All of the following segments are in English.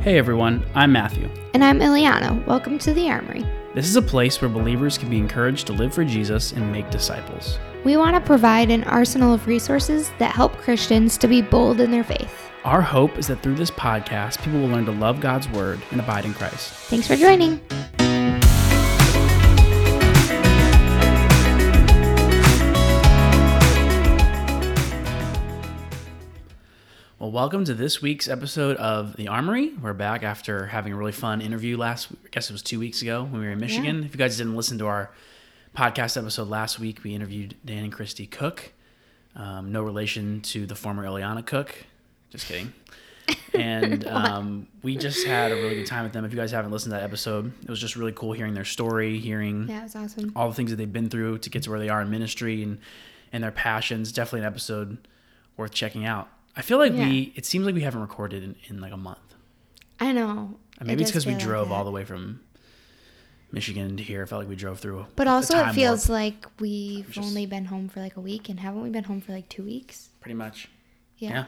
Hey everyone, I'm Matthew. And I'm Eyliana. Welcome to the Armory. This is a place where believers can be encouraged to live for Jesus and make disciples. We want to provide an arsenal of resources that help Christians to be bold in their faith. Our hope is that through this podcast, people will learn to love God's Word and abide in Christ. Thanks for joining. Well, welcome to this week's episode of The Armory. We're back after having a really fun interview last, I guess it was two weeks ago when we were in Michigan. Yeah. If you guys didn't listen to our podcast episode last week, we interviewed Dan and Christy Cook. Um, no relation to the former Eyliana Cook. Just kidding. And um, we just had a really good time with them. If you guys haven't listened to that episode, it was just really cool hearing their story, hearing Yeah, it was awesome. all the things that they've been through to get to where they are in ministry and and their passions. Definitely an episode worth checking out. I feel like we it seems like we haven't recorded in, in like a month. I know. Maybe It it's because we feel like drove all the way from Michigan to here. I felt like we drove through. But also, it feels warp, like we've Just- only been home for like a week, and haven't we been home for like two weeks? pretty much. Yeah. Yeah.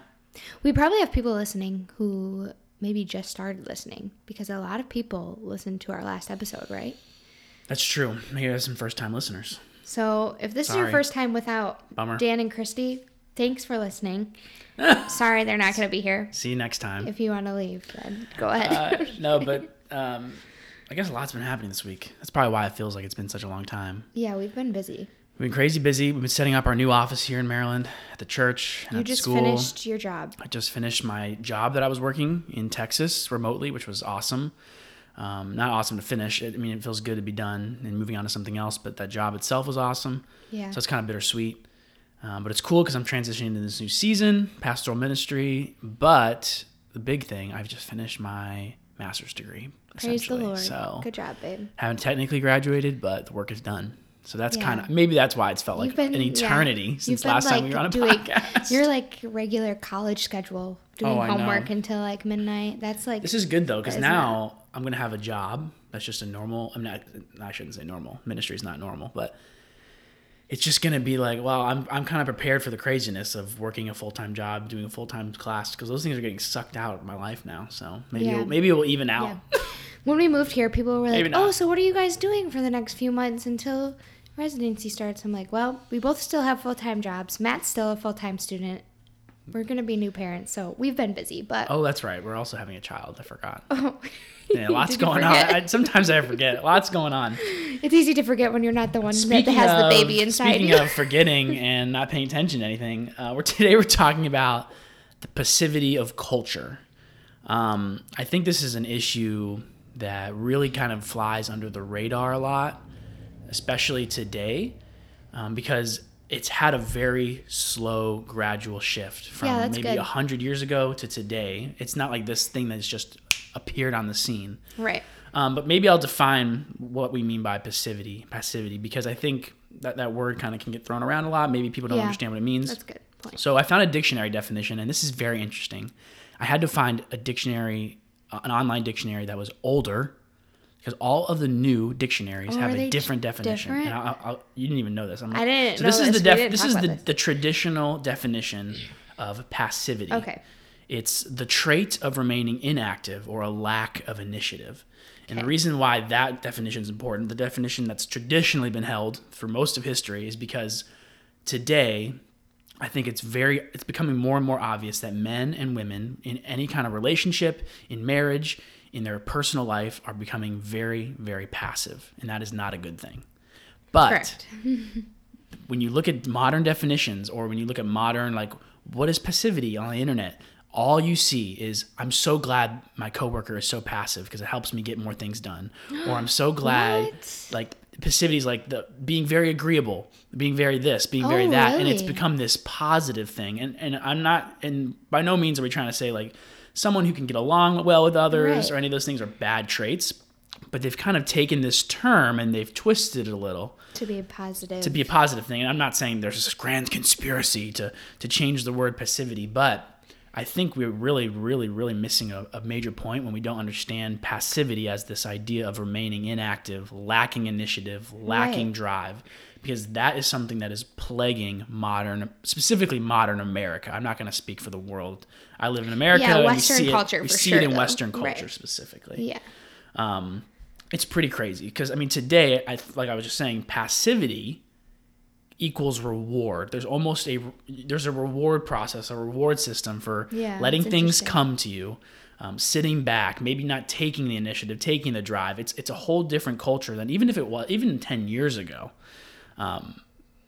We probably have people listening who maybe just started listening because a lot of people listened to our last episode, right? That's true. Maybe there's some first time listeners. So if this is your first time without Bummer. Dan and Christy, thanks for listening. Sorry they're not going to be here. See you next time. If you want to leave, then go ahead. uh, no, but um, I guess a lot's been happening this week. That's probably why it feels like it's been such a long time. yeah, we've been busy. We've been crazy busy. We've been setting up our new office here in Maryland at the church and You just school. finished your job. I just finished my job that I was working in Texas remotely, which was awesome. Um, not awesome to finish. It, I mean, it feels good to be done and moving on to something else, but that job itself was awesome. Yeah. So it's kind of bittersweet. Um, but it's cool because I'm transitioning into this new season, pastoral ministry. But the big thing, I've just finished my master's degree. Praise the. Lord. So Good job, babe. haven't technically graduated, but the work is done. So that's Yeah. kind of maybe that's why it's felt like been an eternity You've since last time we were on a doing, podcast. You're like regular college schedule, doing Oh, homework until like midnight. That's like This is good though, because now I'm gonna have a job that's just a normal. I'm not. I shouldn't say normal. Ministry is not normal, but it's just gonna be like, well, I'm I'm kind of prepared for the craziness of working a full time job, doing a full time class, because those things are getting sucked out of my life now. So maybe Yeah. it'll, maybe it will even out. Yeah. when we moved here, people were like, "Oh, so what are you guys doing for the next few months until residency starts?" I'm like, "Well, we both still have full time jobs. Matt's still a full time student. We're gonna be new parents, so we've been busy. But Oh, that's right. We're also having a child. I forgot. oh, Yeah, lots going on. I, sometimes I forget. Lots going on. it's easy to forget when you're not the one that Speaking has the baby inside Speaking of forgetting and not paying attention to anything, uh, we're today we're talking about the passivity of culture. Um, I think this is an issue that really kind of flies under the radar a lot, especially today, um, because it's had a very slow, gradual shift from Yeah, maybe good. a hundred years ago to today. It's not like this thing that's just appeared on the scene. right. Um, but maybe I'll define what we mean by passivity, passivity, because I think that that word kind of can get thrown around a lot. Maybe people don't Yeah. understand what it means. That's a good. Point. So I found a dictionary definition, and this is very interesting. I had to find a dictionary, uh, an online dictionary that was older, because all of the new dictionaries Oh, have a different definition. different? And I'll, I'll, you didn't even know this. I'm I didn't So this is this. the def- this is the, this. the traditional definition of passivity. Okay. It's the trait of remaining inactive or a lack of initiative. And the reason why that definition is important, the definition that's traditionally been held for most of history, is because today, I think it's very it's becoming more and more obvious that men and women in any kind of relationship, in marriage, in their personal life are becoming very, very passive. And that is not a good thing. But when you look at modern definitions or when you look at modern like what is passivity on the internet all you see is i'm so glad my coworker is so passive because it helps me get more things done or i'm so glad What? like passivity is like the being very agreeable being very this being very Oh, that and it's become this positive thing and and i'm not and by no means are we trying to say like someone who can get along well with others Right. or any of those things are bad traits but they've kind of taken this term and they've twisted it a little To be a positive. to be a positive thing. And I'm not saying there's this grand conspiracy to to change the word passivity, but I think we're really, really, really missing a, a major point when we don't understand passivity as this idea of remaining inactive, lacking initiative, lacking Right. drive, because that is something that is plaguing modern, specifically modern America. I'm not going to speak for the world. I live in America. Yeah, and we Western see it- culture we see sure, it in though. Western Right. culture specifically Yeah. um, it's pretty crazy because I mean today, I like I was just saying, passivity equals reward. There's almost a there's a reward process, a reward system for Yeah, letting things come to you, um, sitting back, maybe not taking the initiative, taking the drive. It's it's a whole different culture than even if it was even ten years ago. Um,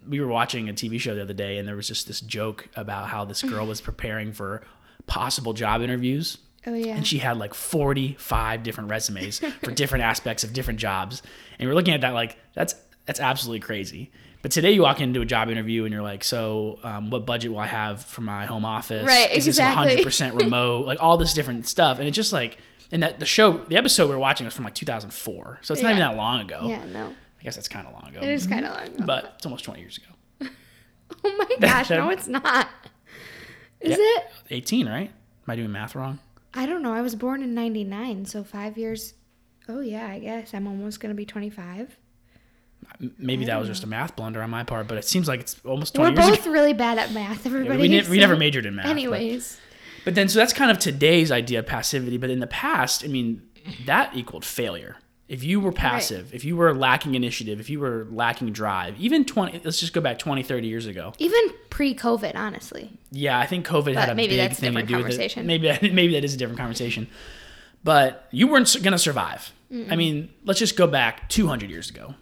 we were watching a TV show the other day, and there was just this joke about how this girl was preparing for possible job interviews Oh yeah. and she had like 45 different resumes for different aspects of different jobs and we're looking at that like that's that's absolutely crazy but today you walk into a job interview and you're like so um, what budget will i have for my home office Right, is exactly. this 100% remote like all this different stuff and it's just like and that the show the episode we were watching was from like 2004 so it's not even that long ago yeah. No. i guess that's kind of long ago It is kind of long. Ago. but it's almost 20 years ago oh my gosh, no, it's not. Is Yeah. it? 18 right am i doing math wrong I don't know. I was born in '99, so five years. Oh yeah, I guess I'm almost gonna be 25. Maybe that was just a math blunder on my part but it seems like it's almost 20 We're years ago both really bad at math. Everybody. we, ne- we never majored in math Anyways. But then, so that's kind of today's idea of passivity. But in the past, I mean, that equaled failure. If you were passive, if you were lacking initiative, if you were lacking drive, even 20, let's just go back 20, 30 years ago. Even pre-COVID, honestly. Yeah, I think COVID had a maybe big that's a thing to different do with it. conversation. Maybe, that- maybe that is a different conversation. But you weren't going to survive. I mean, let's just go back 200 years ago.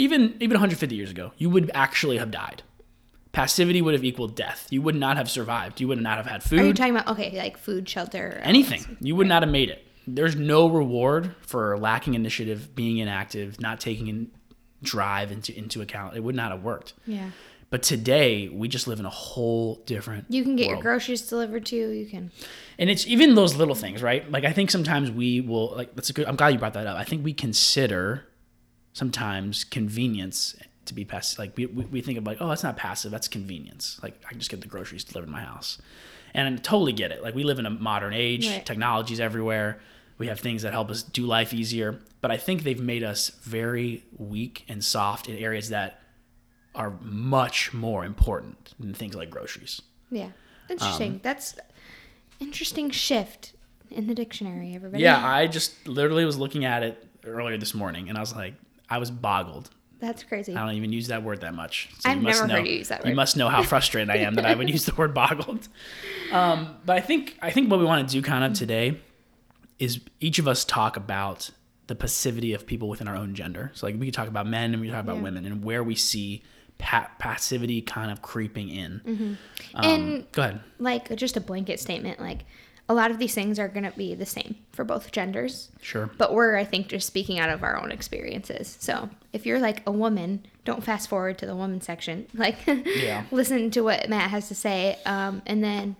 Even, even 150 years ago, you would actually have died. Passivity would have equaled death. You would not have survived. You would not have had food. Are you talking about okay, like food, shelter, anything. You would not have made it. There's no reward for lacking initiative, being inactive, not taking in drive into into account. It would not have worked. Yeah. But today, we just live in a whole different. You can get your groceries delivered to you. You can. and it's even those little things, right? Like I think sometimes we will like. That's a good. I'm glad you brought that up. I think we consider sometimes convenience to be passive. Like we, we think of like, oh, that's not passive. That's convenience. Like I can just get the groceries delivered to my house, and I totally get it. Like we live in a modern age. Right. Technology's everywhere. We have things that help us do life easier. But I think they've made us very weak and soft in areas that are much more important than things like groceries. Yeah. Interesting. Um, That's interesting shift in the dictionary. Everybody. Yeah, I just literally was looking at it earlier this morning, and I was like, I was boggled. That's crazy. I don't even use that word that much. I've you must never heard know- you use that word. You must know how frustrated I am that I would use the word boggled. Um, but I think I think what we want to do kind of today is each of us talk about the passivity of people within our own gender. So like we could talk about men and we could talk about Yeah. women and where we see pa- passivity kind of creeping in. Um, And- go ahead. like just a blanket statement. Like a lot of these things are gonna be the same for both genders. Sure. But we're, I think, just speaking out of our own experiences. So if you're like a woman, don't fast forward to the woman section. Like, Yeah. listen to what Matt has to say. Um, and then,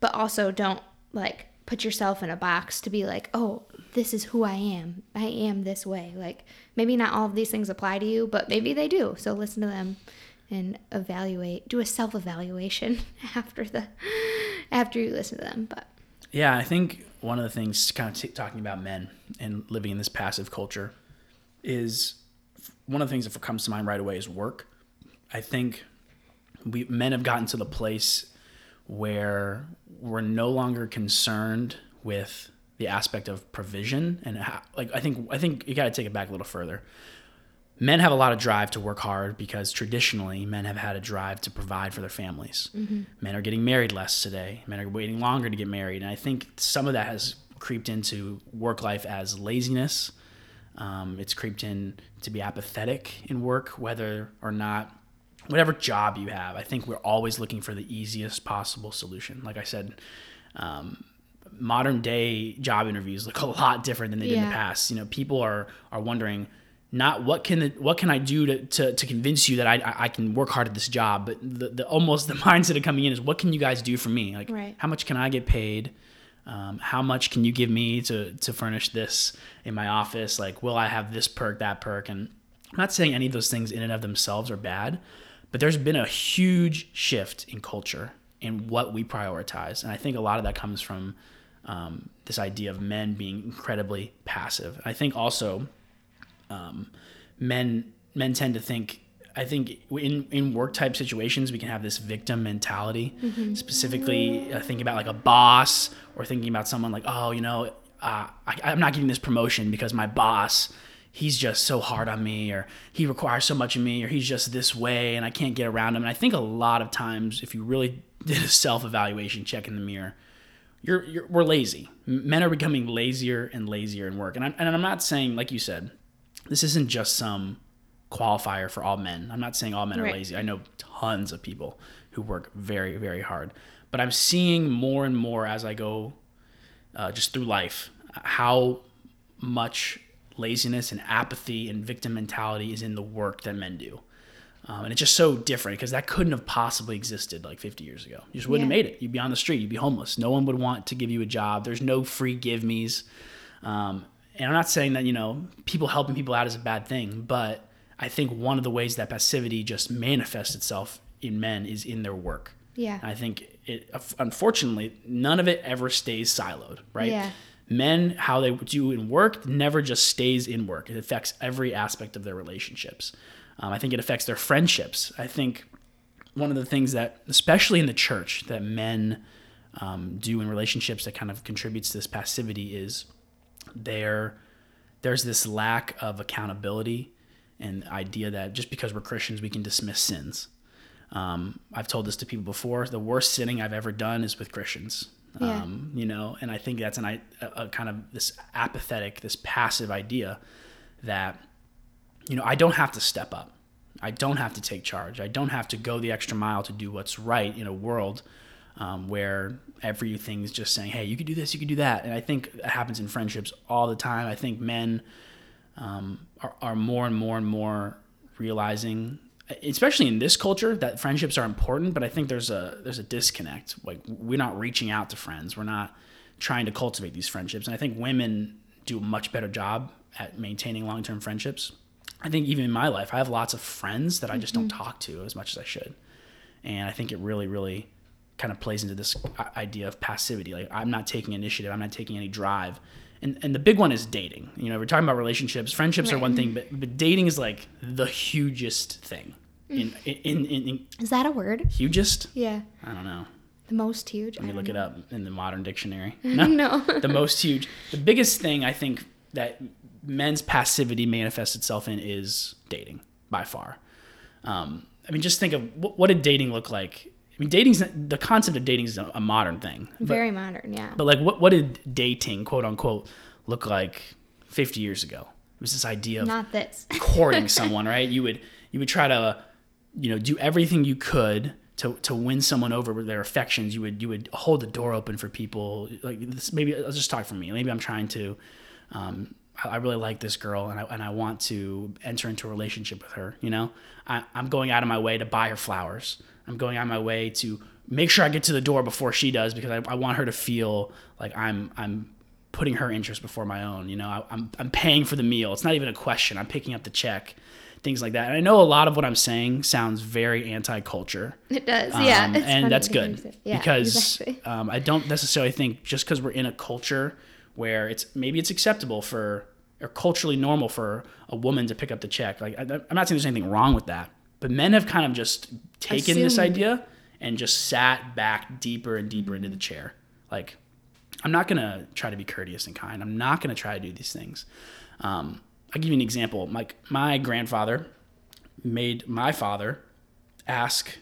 but also don't like put yourself in a box to be like, oh, this is who I am. I am this way. Like, maybe not all of these things apply to you, but maybe they do. So listen to them and evaluate, do a self evaluation after the, after you listen to them. But Yeah, I think one of the things, kind of t- talking about men and living in this passive culture, is one of the things that comes to mind right away is work. I think we men have gotten to the place where we're no longer concerned with the aspect of provision and how, like I think I think you got to take it back a little further. Men have a lot of drive to work hard because traditionally men have had a drive to provide for their families. Men are getting married less today. Men are waiting longer to get married, and I think some of that has creeped into work life as laziness. Um, it's creeped in to be apathetic in work, whether or not whatever job you have. I think we're always looking for the easiest possible solution. Like I said, um, modern day job interviews look a lot different than they did in the past. You know, people are are wondering not what can what can I do to, to, to convince you that I, I can work hard at this job, but the, the almost the mindset of coming in is what can you guys do for me? Like Right. how much can I get paid? Um, how much can you give me to to furnish this in my office? Like will I have this perk, that perk? And I'm not saying any of those things in and of themselves are bad, but there's been a huge shift in culture in what we prioritize. And I think a lot of that comes from um, this idea of men being incredibly passive. I think also um, men men tend to think. I think in in work type situations we can have this victim mentality. Specifically, uh, thinking about like a boss or thinking about someone like, oh, you know, uh, I, I'm not getting this promotion because my boss he's just so hard on me or he requires so much of me or he's just this way and I can't get around him. And I think a lot of times if you really did a self-evaluation check in the mirror, you're, you're we're lazy. Men are becoming lazier and lazier in work. And I'm, and I'm not saying like you said, this isn't just some qualifier for all men. I'm not saying all men are lazy. I know tons of people who work very very hard. But I'm seeing more and more as I go uh, just through life how much laziness and apathy and victim mentality is in the work that men do. Um, and it's just so different because that couldn't have possibly existed like 50 years ago. You just wouldn't Yeah. have made it. You'd be on the street. You'd be homeless. No one would want to give you a job. There's no free give me's. Um, and I'm not saying that, you know, people helping people out is a bad thing, but I think one of the ways that passivity just manifests itself in men is in their work. Yeah. I think it, unfortunately, none of it ever stays siloed, right? Yeah. Men, how they do in work, never just stays in work. It affects every aspect of their relationships. Um, I think it affects their friendships. I think one of the things that, especially in the church, that men um, do in relationships that kind of contributes to this passivity is there. There's this lack of accountability and idea that just because we're Christians, we can dismiss sins. Um, I've told this to people before. The worst sinning I've ever done is with Christians. Yeah. Um, you know, and I think that's an, i- a, a kind of this apathetic, this passive idea that, you know, I don't have to step up. I don't have to take charge. I don't have to go the extra mile to do what's right in a world um, where everything's just saying, hey, you could do this, you could do that. And I think that happens in friendships all the time. I think men um, are, are more and more and more realizing especially in this culture that friendships are important but i think there's a there's a disconnect. Like we're not reaching out to friends. We're not trying to cultivate these friendships. And i think women do a much better job at maintaining long-term friendships. I think even in my life i have lots of friends that i just don't talk to as much as i should. And i think it really really kind of plays into this idea of passivity. Like i'm not taking initiative. I'm not taking any drive. And, and the big one is dating. You know we're talking about relationships. Friendships are one thing but, but dating is like the hugest thing in, in, in, in, Is that a word? hugest? Yeah. i don't know. The most huge. let me look don't it up in the modern dictionary. No. No. the most huge. The biggest thing i think that men's passivity manifests itself in is dating by far. Um, i mean just think of what, what did dating look like i mean dating's the concept of dating is a, a modern thing but, Very modern. Yeah. but like what, what did dating quote unquote look like 50 years ago it was this idea of Not this. courting someone, right? You would you would try to, you know, do everything you could to, to win someone over with their affections. You would you would hold the door open for people. Like this, maybe I'll just talk for me. Maybe I'm trying to. Um, I I really like this girl and I, and I want to enter into a relationship with her. You know, I, I'm going out of my way to buy her flowers. I'm going out of my way to make sure I get to the door before she does because I, I want her to feel like I'm I'm putting her interest before my own. You know, I, I'm I'm paying for the meal. It's not even a question. I'm picking up the check, things like that. And I know a lot of what I'm saying sounds very anti-culture. It does. Yeah. Um, it's and that's good Yeah, because exactly. um, I don't necessarily think just because we're in a culture where it's maybe it's acceptable for or culturally normal for a woman to pick up the check. Like I, I'm not saying there's anything wrong with that, but men have kind of just taken this idea and just sat back deeper and deeper into the chair. Like I'm not gonna try to be courteous and kind. I'm not gonna try to do these things. Um, I'll give you an example. My my grandfather made my father ask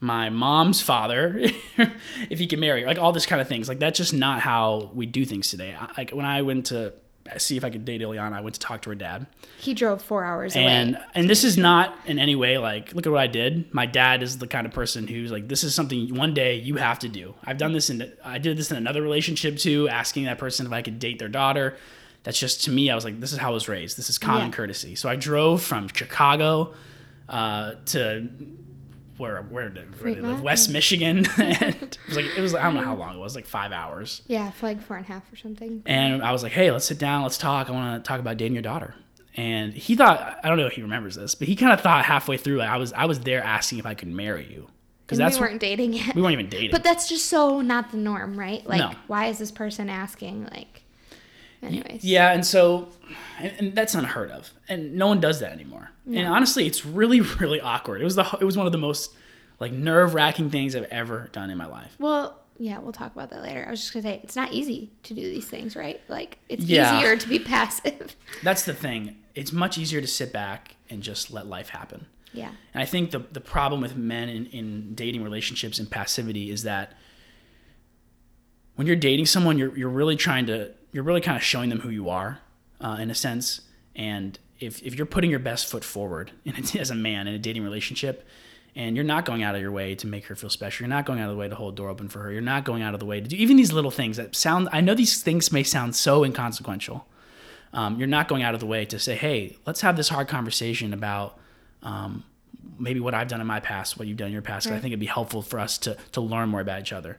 my mom's father if he could marry. Like all this kind of things. Like that's just not how we do things today. I, like when I went to see if I could date Eyliana, I went to talk to her dad. He drove four hours And away. and this is not in any way like look at what I did. My dad is the kind of person who's like this is something one day you have to do. I've done this in I did this in another relationship too, asking that person if I could date their daughter. That's just to me I was like this is how I was raised. This is common Yeah. courtesy. So I drove from Chicago uh, to where where did, where did live? West Michigan and it was like it was I don't know how long it was like 5 hours. Yeah, for like four and a half or something. And I was like, hey, let's sit down, let's talk. I want to talk about dating your daughter. And he thought, I don't know if he remembers this, but he kind of thought halfway through, like, I was, I was there asking if I could marry you. because that's we weren't dating yet. we weren't even dating. But that's just so not the norm, right? Like, No. why is this person asking? Like, anyways. Yeah, and so, and, and that's unheard of, and no one does that anymore. And honestly, it's really, really awkward. It was the, it was one of the most like nerve wracking things I've ever done in my life. Well, yeah, we'll talk about that later. I was just gonna say it's not easy to do these things, right? Like, it's Yeah. easier to be passive. That's the thing. It's much easier to sit back and just let life happen. yeah. And I think the the problem with men in, in dating relationships and passivity is that when you're dating someone, you're you're really trying to you're really kind of showing them who you are, uh, in a sense. And if if you're putting your best foot forward in a, as a man in a dating relationship, and you're not going out of your way to make her feel special, you're not going out of the way to hold the door open for her, you're not going out of the way to do even these little things that sound. I know these things may sound so inconsequential. Um, you're not going out of the way to say, hey, let's have this hard conversation about um, maybe what I've done in my past, what you've done in your past. 'cause I think it'd be helpful for us to to learn more about each other.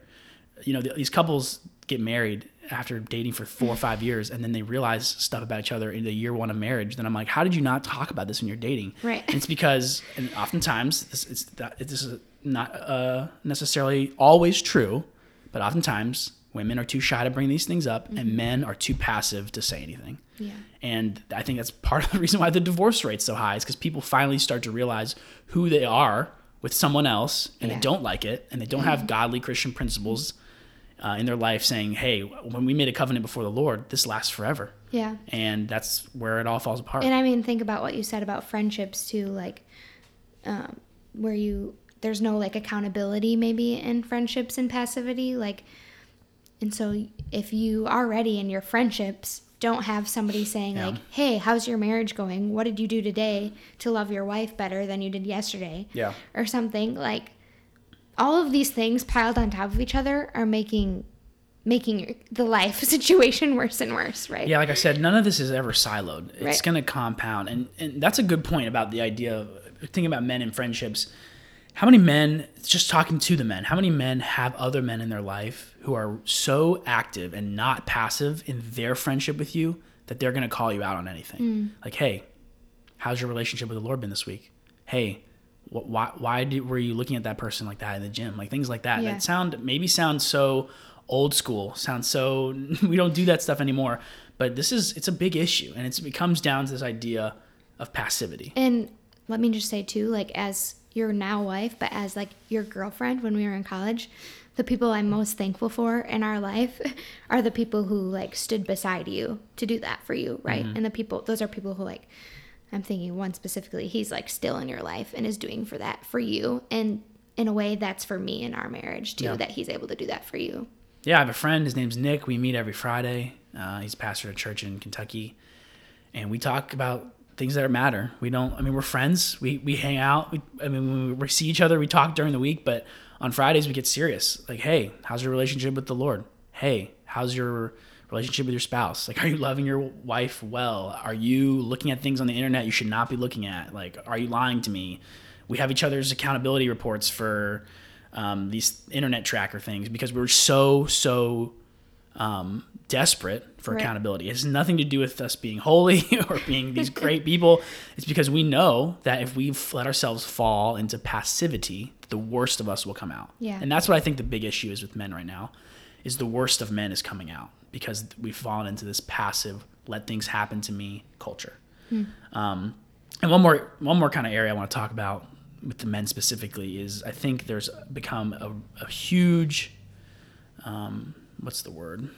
You know, th- these couples get married after dating for four or mm-hmm. five years, and then they realize stuff about each other in the year one of marriage. Then I'm like, how did you not talk about this when you're dating? Right. And it's because, and oftentimes this it's that this is not uh, necessarily always true, but oftentimes women are too shy to bring these things up, and mm-hmm. men are too passive to say anything. Yeah. And I think that's part of the reason why the divorce rate's so high is because people finally start to realize who they are with someone else and Yeah. they don't like it and they don't have mm-hmm. godly Christian principles uh, in their life saying, hey, when we made a covenant before the Lord, this lasts forever. Yeah. And that's where it all falls apart. And I mean, think about what you said about friendships too, like, um, where you there's no like accountability maybe in friendships and passivity, like, and so if you already in your friendships don't have somebody saying Yeah. like, "Hey, how's your marriage going? What did you do today to love your wife better than you did yesterday?" Yeah. or something like. All of these things piled on top of each other are making making the life situation worse and worse, right? Yeah, like I said, none of this is ever siloed. It's Right. going to compound, and and that's a good point about the idea of thinking about men and friendships. How many men, just talking to the men, how many men have other men in their life who are so active and not passive in their friendship with you that they're going to call you out on anything? Mm. Like, hey, how's your relationship with the Lord been this week? Hey, why why did, were you looking at that person like that in the gym? Like things like that Yeah. that sound maybe sound so old school, sound so we don't do that stuff anymore. But this is it's a big issue, and it's, it comes down to this idea of passivity. And let me just say too, like as your now wife, but as like your girlfriend when we were in college, the people I'm most thankful for in our life are the people who like stood beside you to do that for you, right? Mm-hmm. And the people those are people who like I'm thinking one specifically, he's like still in your life and is doing for that for you. And in a way that's for me in our marriage too, Yeah. that he's able to do that for you. Yeah, I have a friend. His name's Nick. We meet every Friday. Uh, he's a pastor at a church in Kentucky, and we talk about things that matter. We don't. I mean, we're friends. We we hang out. We, I mean, we see each other, we talk during the week. But on Fridays, we get serious. Like, hey, how's your relationship with the Lord? Hey, how's your relationship with your spouse? Like, are you loving your wife well? Are you looking at things on the internet you should not be looking at? Like, are you lying to me? We have each other's accountability reports for um, these internet tracker things because we're so so um, desperate for Right. accountability. It has nothing to do with us being holy or being these great people. It's because we know that if we let ourselves fall into passivity, the worst of us will come out. Yeah. And that's what I think the big issue is with men right now, is the worst of men is coming out because we've fallen into this passive, let things happen to me culture. Um, and one more one more kind of area I want to talk about with the men specifically is I think there's become a, a huge um, what's the word?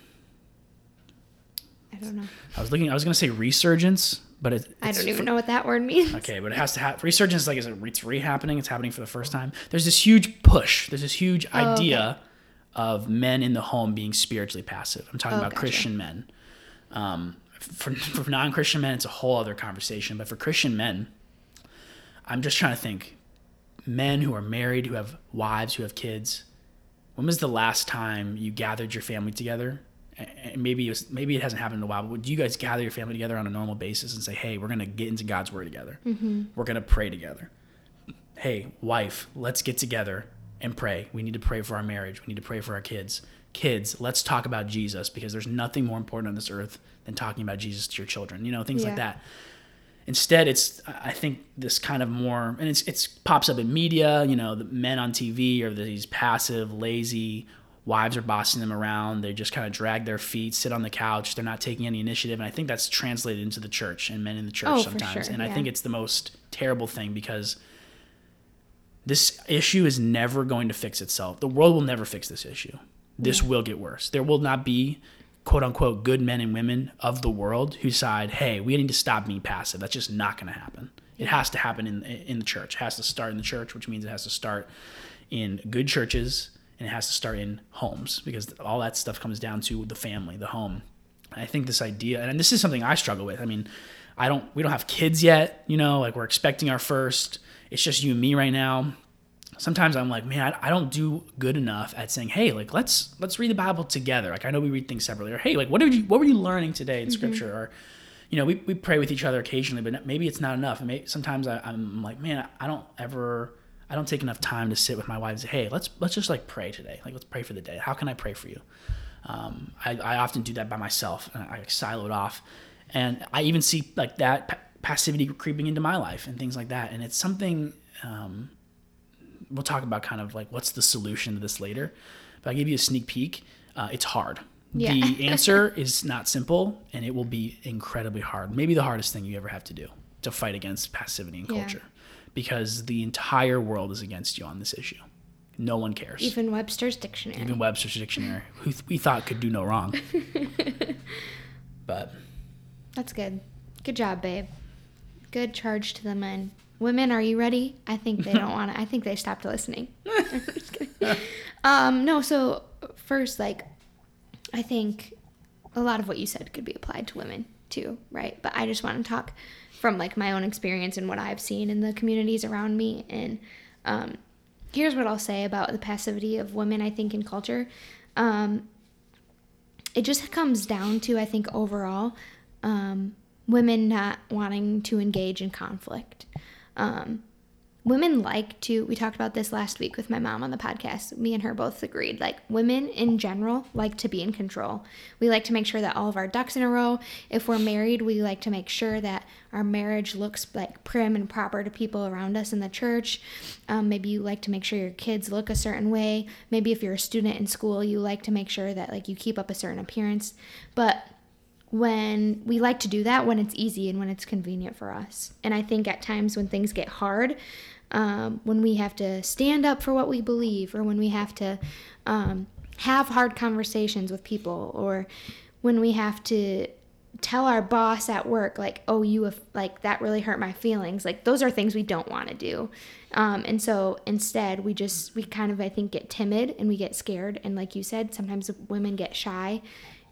I don't know. I was looking. I was going to say resurgence, but it, I don't even know what that word means. Okay, but it has to have resurgence. Is like is it, it's re-happening. It's happening for the first time. There's this huge push. There's this huge Oh, okay. Of men in the home being spiritually passive. I'm talking Oh, about gotcha. Christian men. Um, for, for non-Christian men, it's a whole other conversation. But for Christian men, I'm just trying to think. Men who are married, who have wives, who have kids. When was the last time you gathered your family together? And maybe it was, maybe it hasn't happened in a while. But would you guys gather your family together on a normal basis and say, "Hey, we're gonna get into God's word together. We're gonna pray together. Hey, wife, let's get together and pray. We need to pray for our marriage. We need to pray for our kids. Kids, let's talk about Jesus because there's nothing more important on this earth than talking about Jesus to your children. You know, things like that. instead it's i think this kind of more and it's it's pops up in media you know the men on tv are these passive lazy wives are bossing them around they just kind of drag their feet sit on the couch they're not taking any initiative and i think that's translated into the church and men in the church Oh, sometimes sure, and i think it's the most terrible thing because this issue is never going to fix itself the world will never fix this issue this will get worse there will not be quote unquote good men and women of the world who decide, hey, we need to stop being passive. That's just not going to happen. It has to happen in in the church. It has to start in the church, which means it has to start in good churches and it has to start in homes because all that stuff comes down to the family, the home. And I think this idea, and this is something I struggle with. I mean, I don't, we don't have kids yet, you know, like we're expecting our first. It's just you and me right now sometimes I'm like, man, I, I don't do good enough at saying, hey, like let's let's read the Bible together. Like I know we read things separately, or hey, like what did you what were you learning today in Scripture, or you know, we, we pray with each other occasionally, but maybe it's not enough. And maybe, sometimes I, I'm like, man, I don't ever. I don't take enough time to sit with my wife and say, "Hey, let's let's just like pray today. Like let's pray for the day. How can I pray for you?" Um, I, I often do that by myself, and I, I silo it off, and I even see like that pa- passivity creeping into my life and things like that. And it's something um, we'll talk about kind of like what's the solution to this later. But I give you a sneak peek. Uh, it's hard. Yeah. The answer is not simple, and it will be incredibly hard. Maybe the hardest thing you ever have to do to fight against passivity Yeah. culture, because the entire world is against you on this issue. No one cares. Even Webster's dictionary. Even Webster's dictionary, who th- we thought could do no wrong. but That's good. Good job, babe. Good charge to the men. Women, are you ready? I think they don't want to. I think they stopped listening. Um, no, so first, like, I think a lot of what you said could be applied to women too, right? But I just want to talk from like my own experience and what I've seen in the communities around me. And um, here's what I'll say about the passivity of women, I think, in culture. Um, it just comes down to i think overall um, women not wanting to engage in conflict. Um, women like to we talked about this last week with my mom on the podcast. Me and her both agreed like women in general like to be in control. We like to make sure that all of our ducks in a row. If we're married we like to make sure that our marriage looks like prim and proper to people around us in the church. Um, maybe you like to make sure your kids look a certain way. Maybe if you're a student in school you like to make sure that like you keep up a certain appearance. But when we like to do that when it's easy and when it's convenient for us. And I think at times when things get hard, um, when we have to stand up for what we believe, or when we have to um, have hard conversations with people, or when we have to tell our boss at work like oh you have like that really hurt my feelings. Like those are things we don't want to do. Um, and so instead we just we kind of i think get timid and we get scared. And like you said sometimes women get shy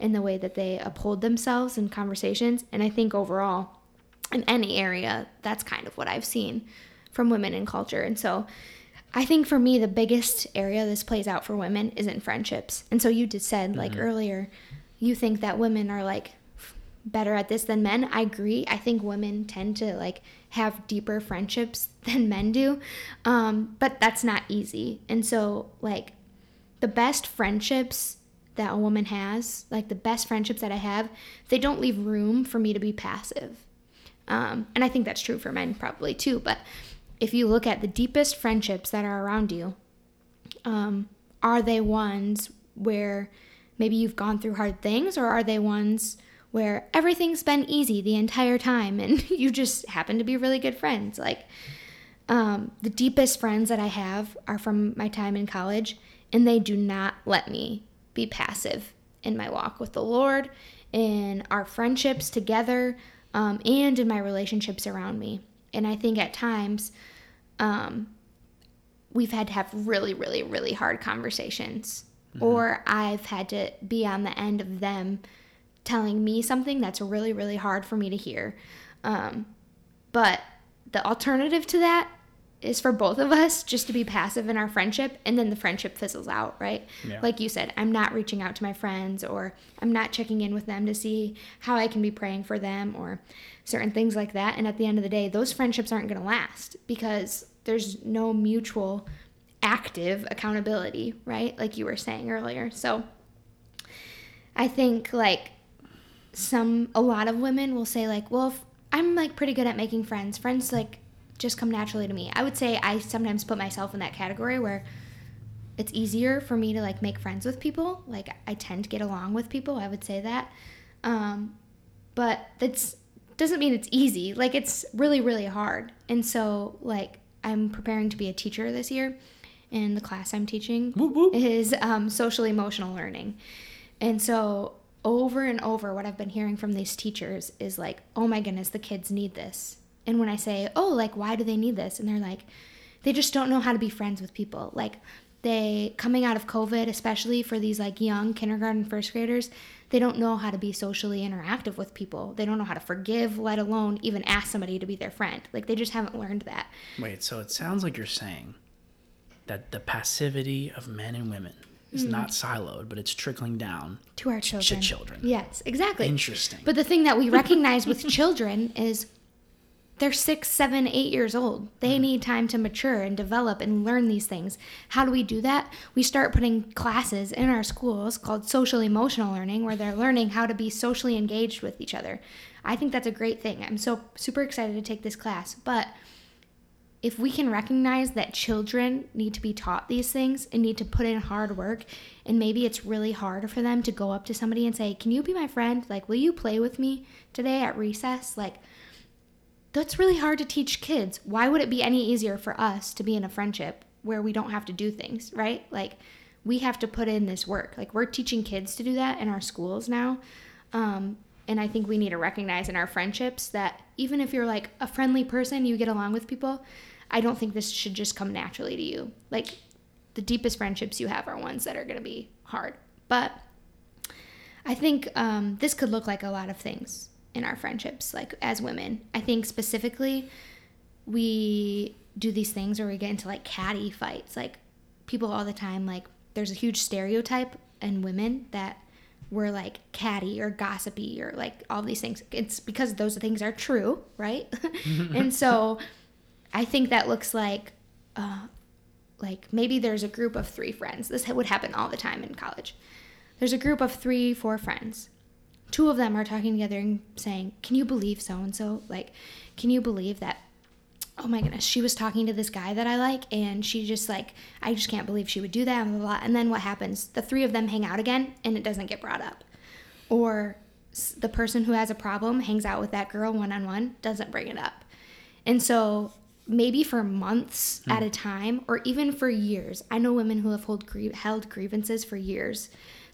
in the way that they uphold themselves in conversations and i think overall in any area that's kind of what i've seen from women in culture and so i think for me the biggest area this plays out for women is in friendships and so you just said like earlier you think that women are like better at this than men. I agree. I think women tend to like have deeper friendships than men do. Um, but that's not easy. And so like the best friendships that a woman has, like the best friendships that I have, they don't leave room for me to be passive. Um, and I think that's true for men probably too. But if you look at the deepest friendships that are around you, um, are they ones where maybe you've gone through hard things, or are they ones where everything's been easy the entire time and you just happen to be really good friends? Like, um, the deepest friends that I have are from my time in college, and they do not let me be passive in my walk with the Lord, in our friendships together, um, and in my relationships around me. And I think at times, um, we've had to have really, really, really hard conversations, or I've had to be on the end of them telling me something that's really, really hard for me to hear. Um, but the alternative to that is for both of us just to be passive in our friendship and then the friendship fizzles out, right? Yeah. Like you said, I'm not reaching out to my friends or I'm not checking in with them to see how I can be praying for them or certain things like that. And at the end of the day, those friendships aren't going to last because there's no mutual active accountability, right? Like you were saying earlier. So I think like some a lot of women will say like, well, I'm like pretty good at making friends. Friends like just come naturally to me. I would say I sometimes put myself in that category where it's easier for me to like make friends with people. Like I tend to get along with people. I would say that. Um, but that's doesn't mean it's easy. Like it's really really hard. And so like I'm preparing to be a teacher this year, and the class I'm teaching Whoop, whoop. is um, social emotional learning. And so over and over, what I've been hearing from these teachers is like, oh my goodness, the kids need this. And when I say, oh, like, why do they need this? And they're like, they just don't know how to be friends with people. Like, they, coming out of COVID, especially for these like young kindergarten, first graders, they don't know how to be socially interactive with people. They don't know how to forgive, let alone even ask somebody to be their friend. Like, they just haven't learned that. Wait, so it sounds like you're saying that the passivity of men and women is hmm. not siloed, but it's trickling down To our children. to children. children. Yes, exactly. Interesting. But the thing that we recognize with children is they're six, seven, eight years old. They mm-hmm. need time to mature and develop and learn these things. How do we do that? We start putting classes in our schools called social emotional learning where they're learning how to be socially engaged with each other. I think that's a great thing. I'm so super excited to take this class. But if we can recognize that children need to be taught these things and need to put in hard work and maybe it's really hard for them to go up to somebody and say can you be my friend like will you play with me today at recess like that's really hard to teach kids. Why would it be any easier for us to be in a friendship where we don't have to do things right? Like we have to put in this work. Like we're teaching kids to do that in our schools now. Um, and i think we need to recognize in our friendships that even if you're like a friendly person you get along with people i don't think this should just come naturally to you. Like the deepest friendships you have are ones that are going to be hard. But i think um, this could look like a lot of things in our friendships like as women. I think specifically we do these things where we get into like catty fights. Like people all the time like there's a huge stereotype in women that we're like catty or gossipy or like all these things. It's because those things are true right? And so i think that looks like uh, like maybe there's a group of three friends. This would happen all the time in college. There's a group of three four friends two of them are talking together and saying can you believe so and so like can you believe that oh my goodness, she was talking to this guy that I like, and she just like, I just can't believe she would do that, blah, blah, blah. And then what happens? The three of them hang out again, and it doesn't get brought up. Or the person who has a problem hangs out with that girl one on one, doesn't bring it up. And so maybe for months hmm. at a time, or even for years, I know women who have hold grie- held grievances for years.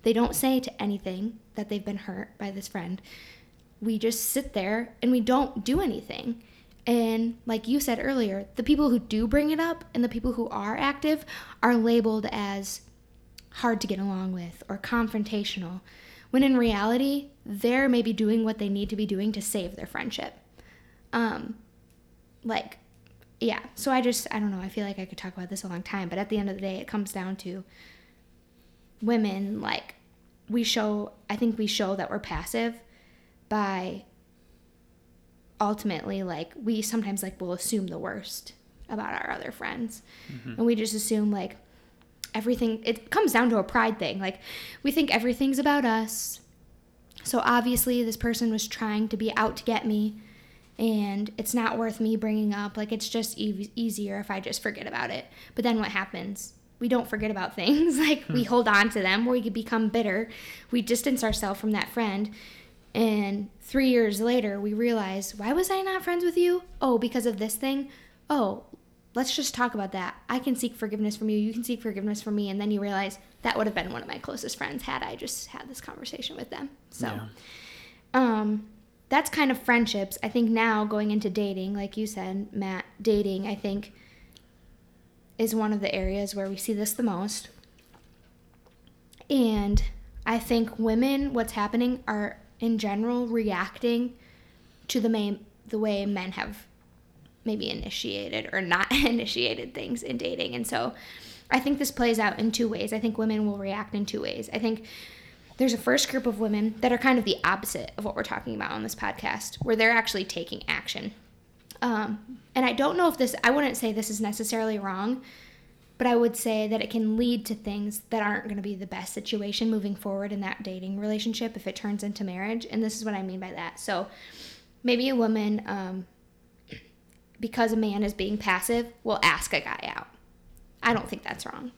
They don't say to anything that they've been hurt by this friend. We just sit there and we don't do anything. And like you said earlier, the people who do bring it up and the people who are active are labeled as hard to get along with or confrontational, when in reality, they're maybe doing what they need to be doing to save their friendship. Um, like, yeah, so I just, I don't know, I feel like I could talk about this a long time, but at the end of the day, it comes down to women, like, we show, I think we show that we're passive by ultimately like we sometimes like will assume the worst about our other friends. Mm-hmm. And we just assume like everything it comes down to a pride thing. Like we think everything's about us. So obviously this person was trying to be out to get me and it's not worth me bringing up. Like it's just e- easier if i just forget about it. But then what happens we don't forget about things like we hold on to them we could become bitter we distance ourselves from that friend and three years later, we realize, why was I not friends with you? Oh, because of this thing? Oh, let's just talk about that. I can seek forgiveness from you. You can seek forgiveness from me. And then you realize that would have been one of my closest friends had I just had this conversation with them. So, Yeah. um, that's kind of friendships. I think now going into dating, like you said, Matt, dating, I think is one of the areas where we see this the most. And I think women, what's happening, are in general reacting to the main the way men have maybe initiated or not initiated things in dating. And so I think this plays out in two ways. I think women will react in two ways. I think there's a first group of women that are kind of the opposite of what we're talking about on this podcast, where they're actually taking action. Um, and I don't know if this, I wouldn't say this is necessarily wrong, but I would say that it can lead to things that aren't going to be the best situation moving forward in that dating relationship if it turns into marriage. And this is what I mean by that. So maybe a woman, um, because a man is being passive, will ask a guy out. I don't think that's wrong.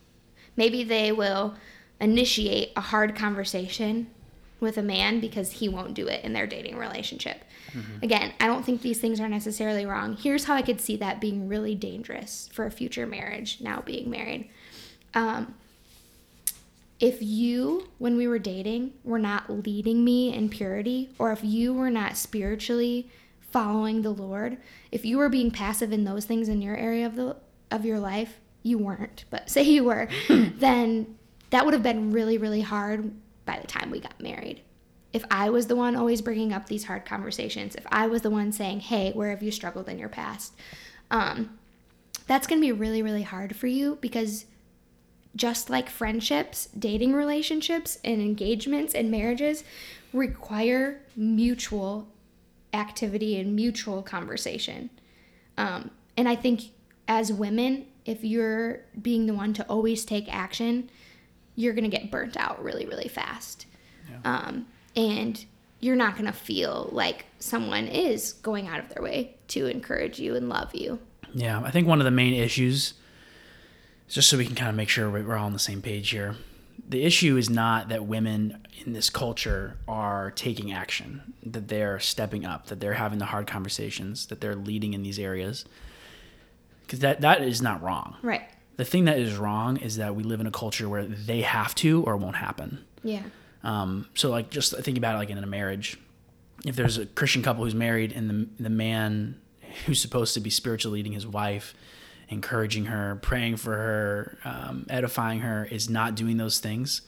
Maybe they will initiate a hard conversation with a man because he won't do it in their dating relationship. Mm-hmm. Again, I don't think these things are necessarily wrong. Here's how I could see that being really dangerous for a future marriage, now being married. Um, if you, when we were dating, were not leading me in purity, or if you were not spiritually following the Lord, if you were being passive in those things in your area of the of your life, you weren't, but say you were, then that would have been really, really hard by the time we got married. If I was the one always bringing up these hard conversations, if I was the one saying, hey, where have you struggled in your past? Um, that's going to be really, really hard for you because just like friendships, dating relationships, and engagements and marriages require mutual activity and mutual conversation. Um, and I think as women, if you're being the one to always take action, you're going to get burnt out really, really fast. Yeah. Um, and you're not going to feel like someone is going out of their way to encourage you and love you. Yeah, I think one of the main issues, just so we can kind of make sure we're all on the same page here, the issue is not that women in this culture are taking action, that they're stepping up, that they're having the hard conversations, that they're leading in these areas. Because that, that is not wrong. Right. The thing that is wrong is that we live in a culture where they have to or it won't happen. Yeah. Um, so like just think about it like in a marriage. If there's a Christian couple who's married and the the man who's supposed to be spiritually leading his wife, encouraging her, praying for her, um, edifying her, is not doing those things,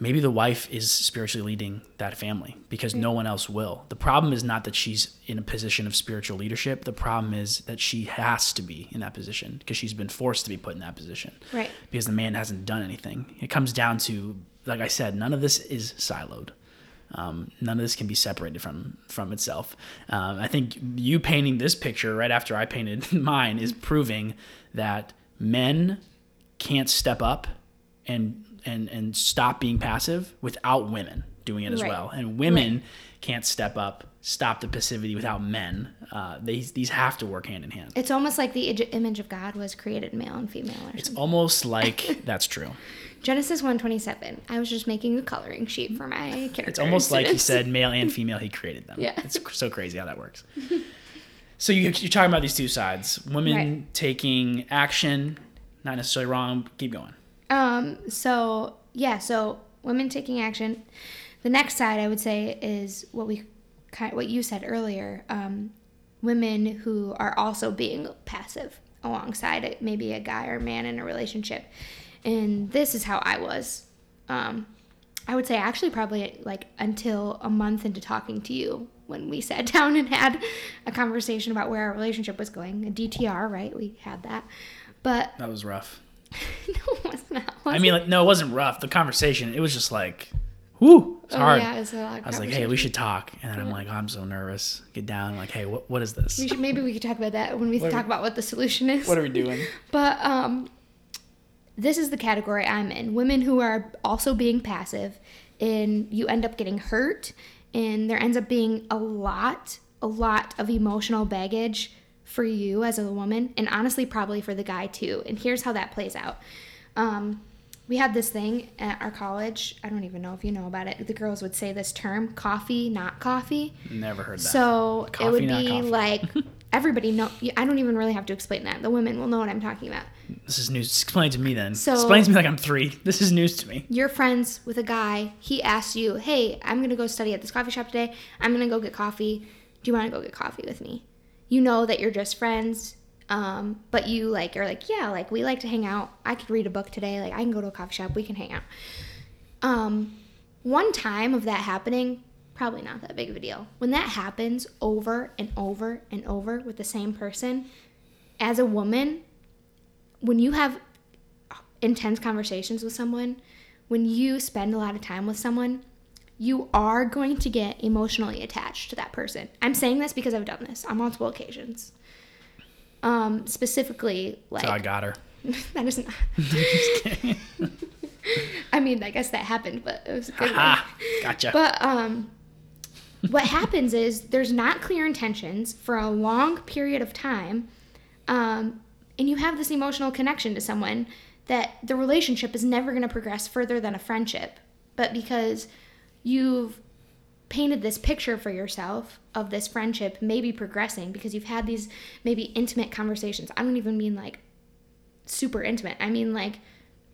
maybe the wife is spiritually leading that family because no one else will. The problem is not that she's in a position of spiritual leadership. The problem is that she has to be in that position because she's been forced to be put in that position. Right. Because the man hasn't done anything. It comes down to, like I said, none of this is siloed. Um, none of this can be separated from from itself. Um, I think you painting this picture right after I painted mine is proving that men can't step up and and and stop being passive without women doing it as right. well. And women right. can't step up, stop the passivity without men. Uh, these these have to work hand in hand. It's almost like the image of God was created male and female. it's almost like that's true. Genesis 127. I was just making a coloring sheet for my character. It's almost like he said male and female, he created them. Yeah. It's so crazy how that works. so you, you're talking about these two sides women right. taking action, not necessarily wrong. Keep going. Um, so yeah, so women taking action. The next side I would say is what we kind what you said earlier. Um, women who are also being passive alongside maybe a guy or man in a relationship. And this is how I was. Um, I would say actually probably like until a month into talking to you when we sat down and had a conversation about where our relationship was going. A DTR, right? We had that. But that was rough. no, it was not. Was I mean, like, no, it wasn't rough. The conversation, it was just like, whoo, it's oh, hard. Yeah, it was I was like, hey, we should talk. And then I'm like, oh, I'm so nervous. Get down. like, hey, what, what is this? We should, maybe we could talk about that when we what talk about what the solution is. What are we doing? But um, this is the category I'm in. Women who are also being passive, and you end up getting hurt, and there ends up being a lot, a lot of emotional baggage for you as a woman, and honestly, probably for the guy too. And here's how that plays out. Um, we had this thing at our college. I don't even know if you know about it. The girls would say this term, coffee, not coffee. Never heard that. So coffee, it would be like everybody know. I don't even really have to explain that. The women will know what I'm talking about. This is news. Explain to me then. So explain to me like I'm three. This is news to me. You're friends with a guy. He asks you, "Hey, I'm gonna go study at this coffee shop today. I'm gonna go get coffee. Do you want to go get coffee with me?" You know that you're just friends. Um, but you like are like, yeah, like we like to hang out. I could read a book today. Like I can go to a coffee shop. We can hang out. Um, one time of that happening, probably not that big of a deal. When that happens over and over and over with the same person, as a woman, when you have intense conversations with someone, when you spend a lot of time with someone, you are going to get emotionally attached to that person. I'm saying this because I've done this on multiple occasions. Um, specifically, like so I got her. that isn't. I mean, I guess that happened, but it was a good. Aha, gotcha. But um, what happens is there's not clear intentions for a long period of time, um, and you have this emotional connection to someone that the relationship is never going to progress further than a friendship. But because you've painted this picture for yourself of this friendship maybe progressing because you've had these maybe intimate conversations. I don't even mean like super intimate. I mean like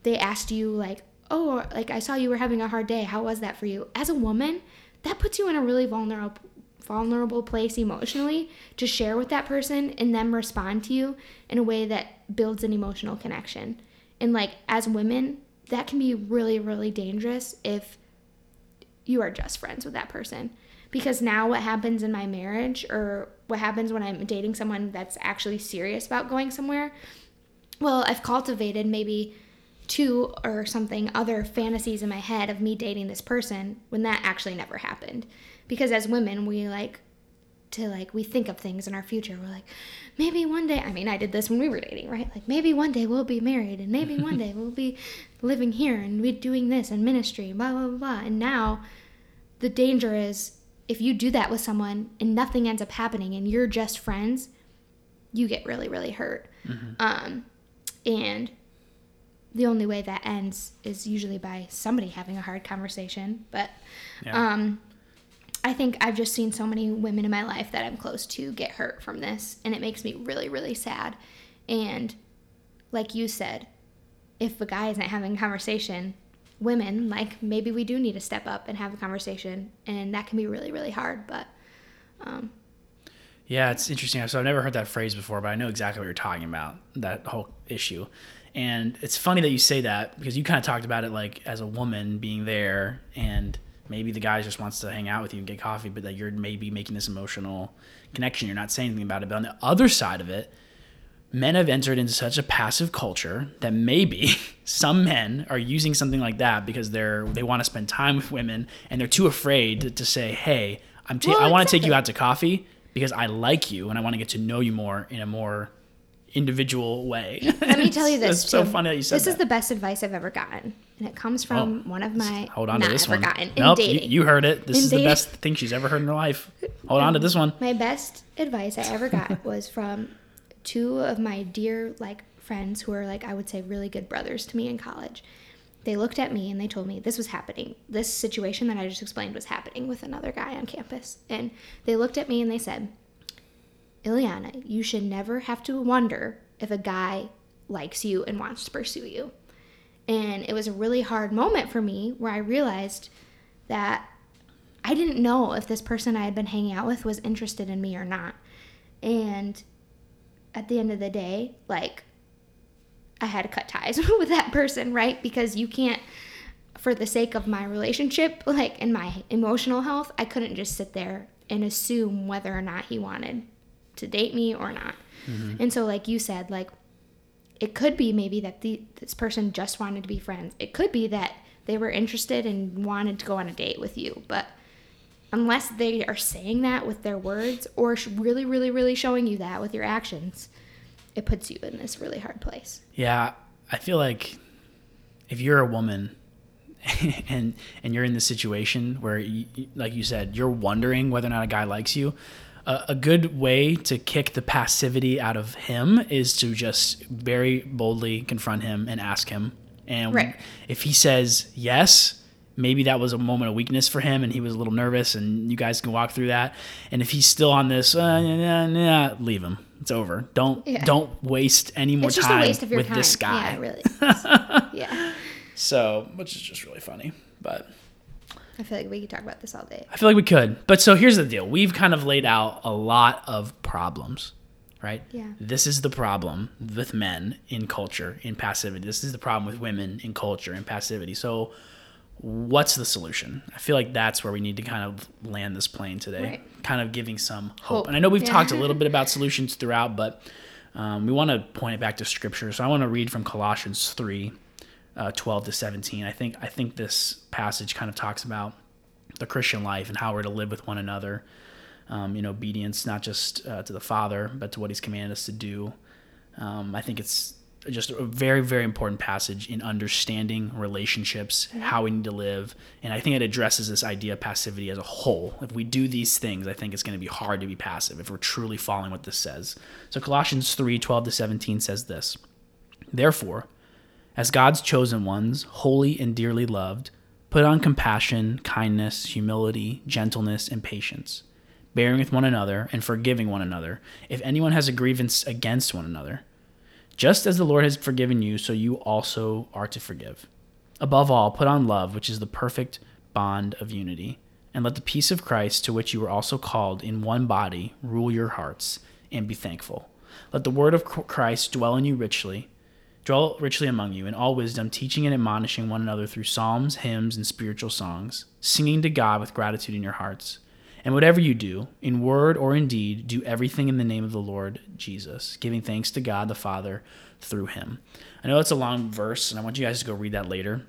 they asked you like, "Oh, like I saw you were having a hard day. How was that for you?" As a woman, that puts you in a really vulnerable vulnerable place emotionally to share with that person and them respond to you in a way that builds an emotional connection. And like as women, that can be really really dangerous if you are just friends with that person. Because now what happens in my marriage or what happens when I'm dating someone that's actually serious about going somewhere, well, I've cultivated maybe two or something other fantasies in my head of me dating this person when that actually never happened. Because as women, we like to like we think of things in our future. We're like, maybe one day. I mean, I did this when we were dating, right? Like maybe one day we'll be married, and maybe one day we'll be living here and we're doing this and ministry, blah blah blah. blah. And now, the danger is if you do that with someone and nothing ends up happening, and you're just friends, you get really really hurt. Mm-hmm. Um, and the only way that ends is usually by somebody having a hard conversation. But yeah. um, I think I've just seen so many women in my life that I'm close to get hurt from this, and it makes me really, really sad. And like you said, if a guy isn't having a conversation, women, like maybe we do need to step up and have a conversation, and that can be really, really hard. But um, yeah, it's interesting. So I've never heard that phrase before, but I know exactly what you're talking about. That whole issue. And it's funny that you say that because you kind of talked about it like as a woman being there and maybe the guy just wants to hang out with you and get coffee, but that you're maybe making this emotional connection. You're not saying anything about it. But on the other side of it, men have entered into such a passive culture that maybe some men are using something like that because they're they want to spend time with women and they're too afraid to, to say, "Hey, I'm ta- well, I want to take you out to coffee because I like you and I want to get to know you more in a more individual way. Let me tell you this. It's so funny that you said This that. is the best advice I've ever gotten, and it comes from oh, one of my. Hold on to this one. Gotten, nope, you, you, heard it. This in is dating. the best thing she's ever heard in her life. Hold on to this one. My best advice I ever got was from two of my dear like friends who are like I would say really good brothers to me in college. They looked at me and they told me this was happening. This situation that I just explained was happening with another guy on campus. And they looked at me and they said, Eyliana, you should never have to wonder if a guy likes you and wants to pursue you. And it was a really hard moment for me where I realized that I didn't know if this person I had been hanging out with was interested in me or not. And at the end of the day, like, I had to cut ties with that person, right? Because you can't, for the sake of my relationship, like, and my emotional health, I couldn't just sit there and assume whether or not he wanted to date me or not. Mm-hmm. And so, like you said, like it could be maybe that the this person just wanted to be friends. It could be that they were interested and wanted to go on a date with you, but unless they are saying that with their words or really, really, really showing you that with your actions, it puts you in this really hard place. Yeah, I feel like if you're a woman and and you're in this situation where, you, like you said, you're wondering whether or not a guy likes you, a, a good way to kick the passivity out of him is to just very boldly confront him and ask him. And right. if he says yes, maybe that was a moment of weakness for him and he was a little nervous and you guys can walk through that and if he's still on this uh, nah, nah, leave him it's over don't yeah. don't waste any more time with time. this guy yeah really yeah so which is just really funny but I feel like we could talk about this all day. I feel like we could. But so here's the deal. We've kind of laid out a lot of problems, right? Yeah. This is the problem with men in culture, in passivity. This is the problem with women in culture, in passivity. So what's the solution? I feel like that's where we need to kind of land this plane today, right. kind of giving some hope. hope. And I know we've yeah. talked a little bit about solutions throughout, but um, we want to point it back to scripture. So I want to read from Colossians 3 uh, 12 to 17. I think I think this passage kind of talks about the Christian life and how we're to live with one another. Um, you know, obedience not just uh, to the Father, but to what He's commanded us to do. Um, I think it's just a very very important passage in understanding relationships how we need to live and i think it addresses this idea of passivity as a whole if we do these things i think it's going to be hard to be passive if we're truly following what this says so colossians 3 12 to 17 says this therefore as god's chosen ones holy and dearly loved put on compassion kindness humility gentleness and patience bearing with one another and forgiving one another if anyone has a grievance against one another just as the Lord has forgiven you, so you also are to forgive. Above all, put on love, which is the perfect bond of unity. And let the peace of Christ, to which you were also called in one body, rule your hearts, and be thankful. Let the word of Christ dwell in you richly, dwell richly among you, in all wisdom, teaching and admonishing one another through psalms, hymns, and spiritual songs, singing to God with gratitude in your hearts. And whatever you do, in word or in deed, do everything in the name of the Lord Jesus, giving thanks to God the Father through him. I know it's a long verse, and I want you guys to go read that later.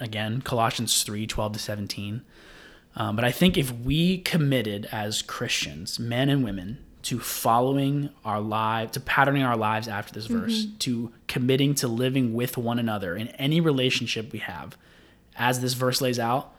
Again, Colossians 3 12 to 17. Um, but I think if we committed as Christians, men and women, to following our lives, to patterning our lives after this verse, mm-hmm. to committing to living with one another in any relationship we have, as this verse lays out,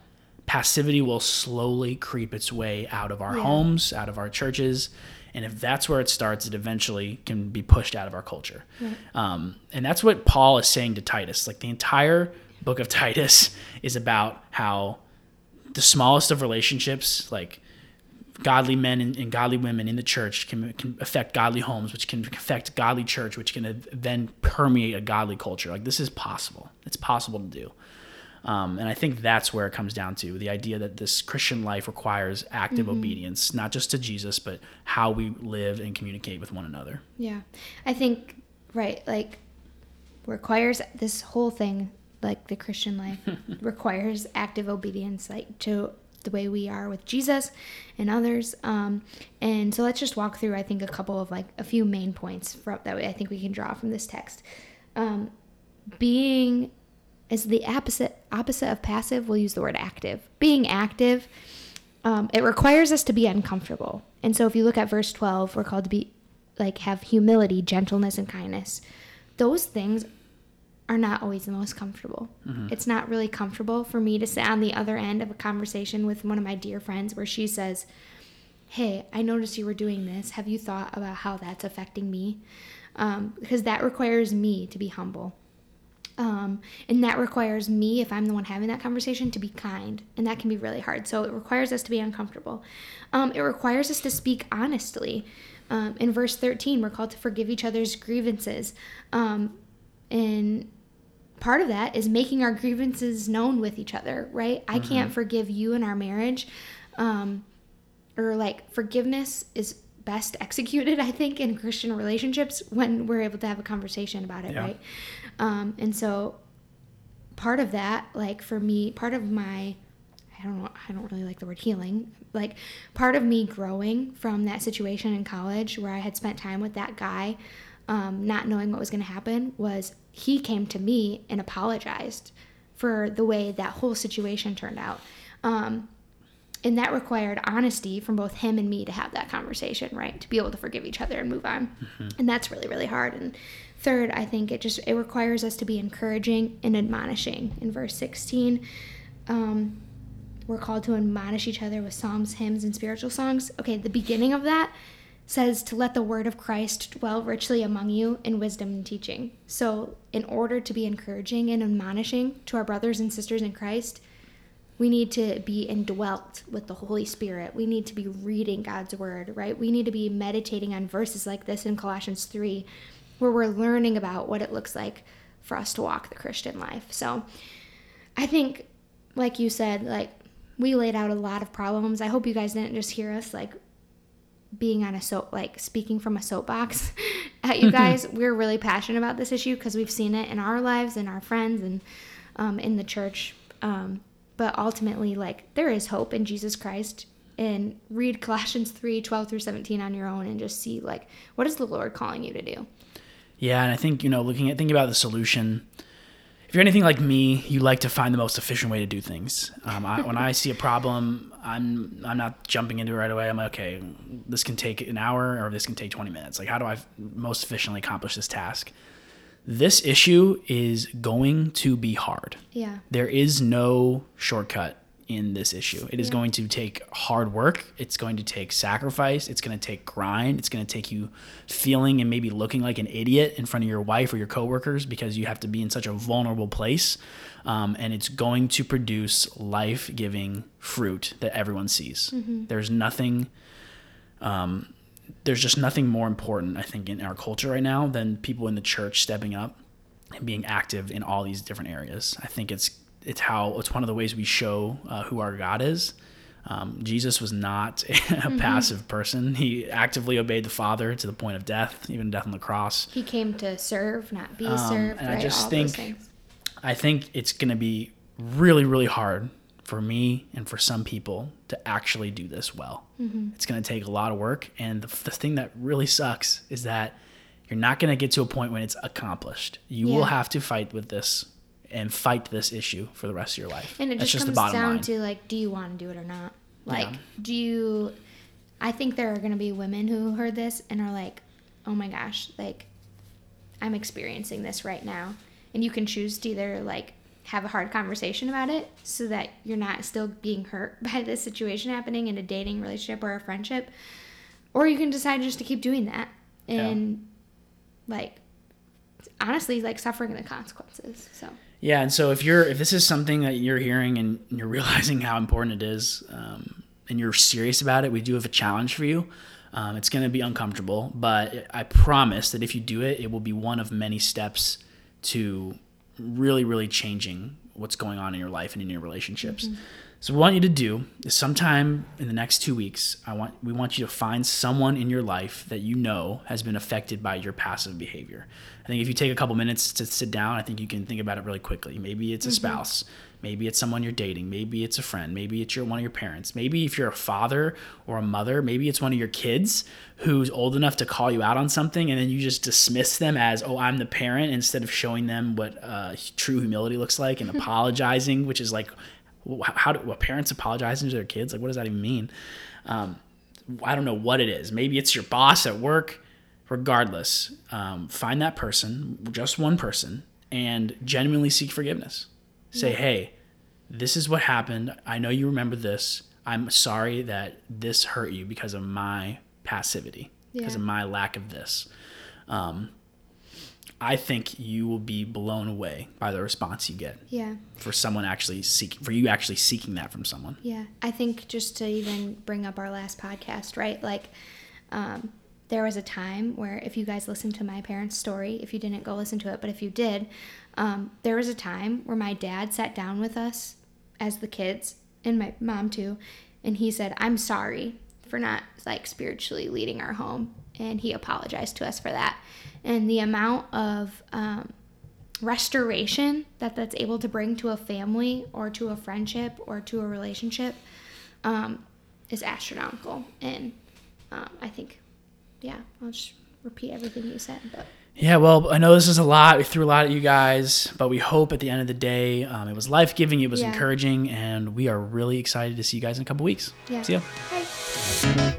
passivity will slowly creep its way out of our yeah. homes, out of our churches. And if that's where it starts, it eventually can be pushed out of our culture. Right. Um, and that's what Paul is saying to Titus. Like the entire book of Titus is about how the smallest of relationships, like godly men and, and, godly women in the church, can, can affect godly homes, which can affect godly church, which can then permeate a godly culture. Like this is possible. It's possible to do. Um, and I think that's where it comes down to the idea that this Christian life requires active mm-hmm. obedience, not just to Jesus, but how we live and communicate with one another. Yeah. I think, right, like, requires this whole thing, like the Christian life, requires active obedience, like, to the way we are with Jesus and others. Um, and so let's just walk through, I think, a couple of like a few main points that I think we can draw from this text. Um, being is the opposite opposite of passive. We'll use the word active. Being active, um, it requires us to be uncomfortable. And so if you look at verse 12, we're called to be like have humility, gentleness, and kindness. Those things are not always the most comfortable. Mm-hmm. It's not really comfortable for me to sit on the other end of a conversation with one of my dear friends where she says, Hey, I noticed you were doing this. Have you thought about how that's affecting me? Um, because that requires me to be humble. Um, and that requires me, if I'm the one having that conversation, to be kind. And that can be really hard. So it requires us to be uncomfortable. Um, it requires us to speak honestly. Um, in verse 13, we're called to forgive each other's grievances. Um, and part of that is making our grievances known with each other, right? Mm-hmm. I can't forgive you in our marriage. Um, or like forgiveness is best executed, I think, in Christian relationships when we're able to have a conversation about it, yeah. right? Um, and so part of that, like for me, part of my I don't know, I don't really like the word healing. Like part of me growing from that situation in college where I had spent time with that guy, um, not knowing what was going to happen, was he came to me and apologized for the way that whole situation turned out. Um, and that required honesty from both him and me to have that conversation, right? To be able to forgive each other and move on. Mm-hmm. And that's really, really hard. And Third, I think it just it requires us to be encouraging and admonishing. In verse 16, um, we're called to admonish each other with psalms, hymns, and spiritual songs. Okay, the beginning of that says to let the word of Christ dwell richly among you in wisdom and teaching. So, in order to be encouraging and admonishing to our brothers and sisters in Christ, we need to be indwelt with the Holy Spirit. We need to be reading God's word, right? We need to be meditating on verses like this in Colossians 3 where we're learning about what it looks like for us to walk the Christian life. So I think, like you said, like we laid out a lot of problems. I hope you guys didn't just hear us like being on a soap, like speaking from a soapbox at you guys. We're really passionate about this issue because we've seen it in our lives and our friends and um, in the church. Um, but ultimately, like there is hope in Jesus Christ. And read Colossians 3 12 through 17 on your own and just see, like, what is the Lord calling you to do? Yeah, and I think you know, looking at thinking about the solution. If you're anything like me, you like to find the most efficient way to do things. Um, I, when I see a problem, I'm I'm not jumping into it right away. I'm like, okay, this can take an hour or this can take 20 minutes. Like, how do I most efficiently accomplish this task? this issue is going to be hard. Yeah. There is no shortcut in this issue. It is Yeah. going to take hard work. It's going to take sacrifice. It's going to take grind. It's going to take you feeling and maybe looking like an idiot in front of your wife or your coworkers because you have to be in such a vulnerable place. Um, and it's going to produce life giving fruit that everyone sees. There's nothing um, there's just nothing more important, I think, in our culture right now than people in the church stepping up and being active in all these different areas. I think it's it's how it's one of the ways we show uh, who our God is. Um, Jesus was not a passive person. He actively obeyed the Father to the point of death, even death on the cross. He came to serve, not be Um, served. and I just All think- I think it's going to be really, really hard for me and for some people to actually do this well. It's going to take a lot of work. And the, the thing that really sucks is that you're not going to get to a point when it's accomplished. You will have to fight with this and fight this issue for the rest of your life. And it That's just, the comes down line. to like, do you want to do it or not? Like, Yeah. do you? I think there are going to be women who heard this and are like, oh my gosh, like, I'm experiencing this right now. And you can choose to either like have a hard conversation about it so that you're not still being hurt by this situation happening in a dating relationship or a friendship, or you can decide just to keep doing that and like honestly like suffering the consequences. So Yeah, and so if you're if this is something that you're hearing and you're realizing how important it is, um, and you're serious about it, we do have a challenge for you. Um, it's going to be uncomfortable, but I promise that if you do it, it will be one of many steps to really, really changing what's going on in your life and in your relationships. So what we want you to do is sometime in the next two weeks, I want we want you to find someone in your life that you know has been affected by your passive behavior. I think if you take a couple minutes to sit down, I think you can think about it really quickly. Maybe it's a spouse, maybe it's someone you're dating, maybe it's a friend, maybe it's your one of your parents, maybe if you're a father or a mother, maybe it's one of your kids who's old enough to call you out on something, and then you just dismiss them as, "Oh, I'm the parent," instead of showing them what uh, true humility looks like and apologizing, which is like how do what parents apologizing to their kids? Like what does that even mean? Um, i don't know what it is. Maybe it's your boss at work regardless um, find that person just one person and genuinely seek forgiveness say hey this is what happened i know you remember this i'm sorry that this hurt you because of my passivity because Yeah. of my lack of this um, i think you will be blown away by the response you get yeah. for someone actually seeking for you actually seeking that from someone. Yeah, I think just to even bring up our last podcast, right? Like, um, there was a time where if you guys listened to my parents' story, if you didn't go listen to it, but if you did, um, there was a time where my dad sat down with us as the kids and my mom too, and he said, "I'm sorry for not like spiritually leading our home," and he apologized to us for that. And the amount of um, restoration that that's able to bring to a family or to a friendship or to a relationship um, is astronomical. And um, I think, yeah, I'll just repeat everything you said. But Yeah, well, I know this is a lot. We threw a lot at you guys, but we hope at the end of the day, um, it was life giving, it was Yeah. encouraging, and we are really excited to see you guys in a couple weeks. yeah, See ya. Bye.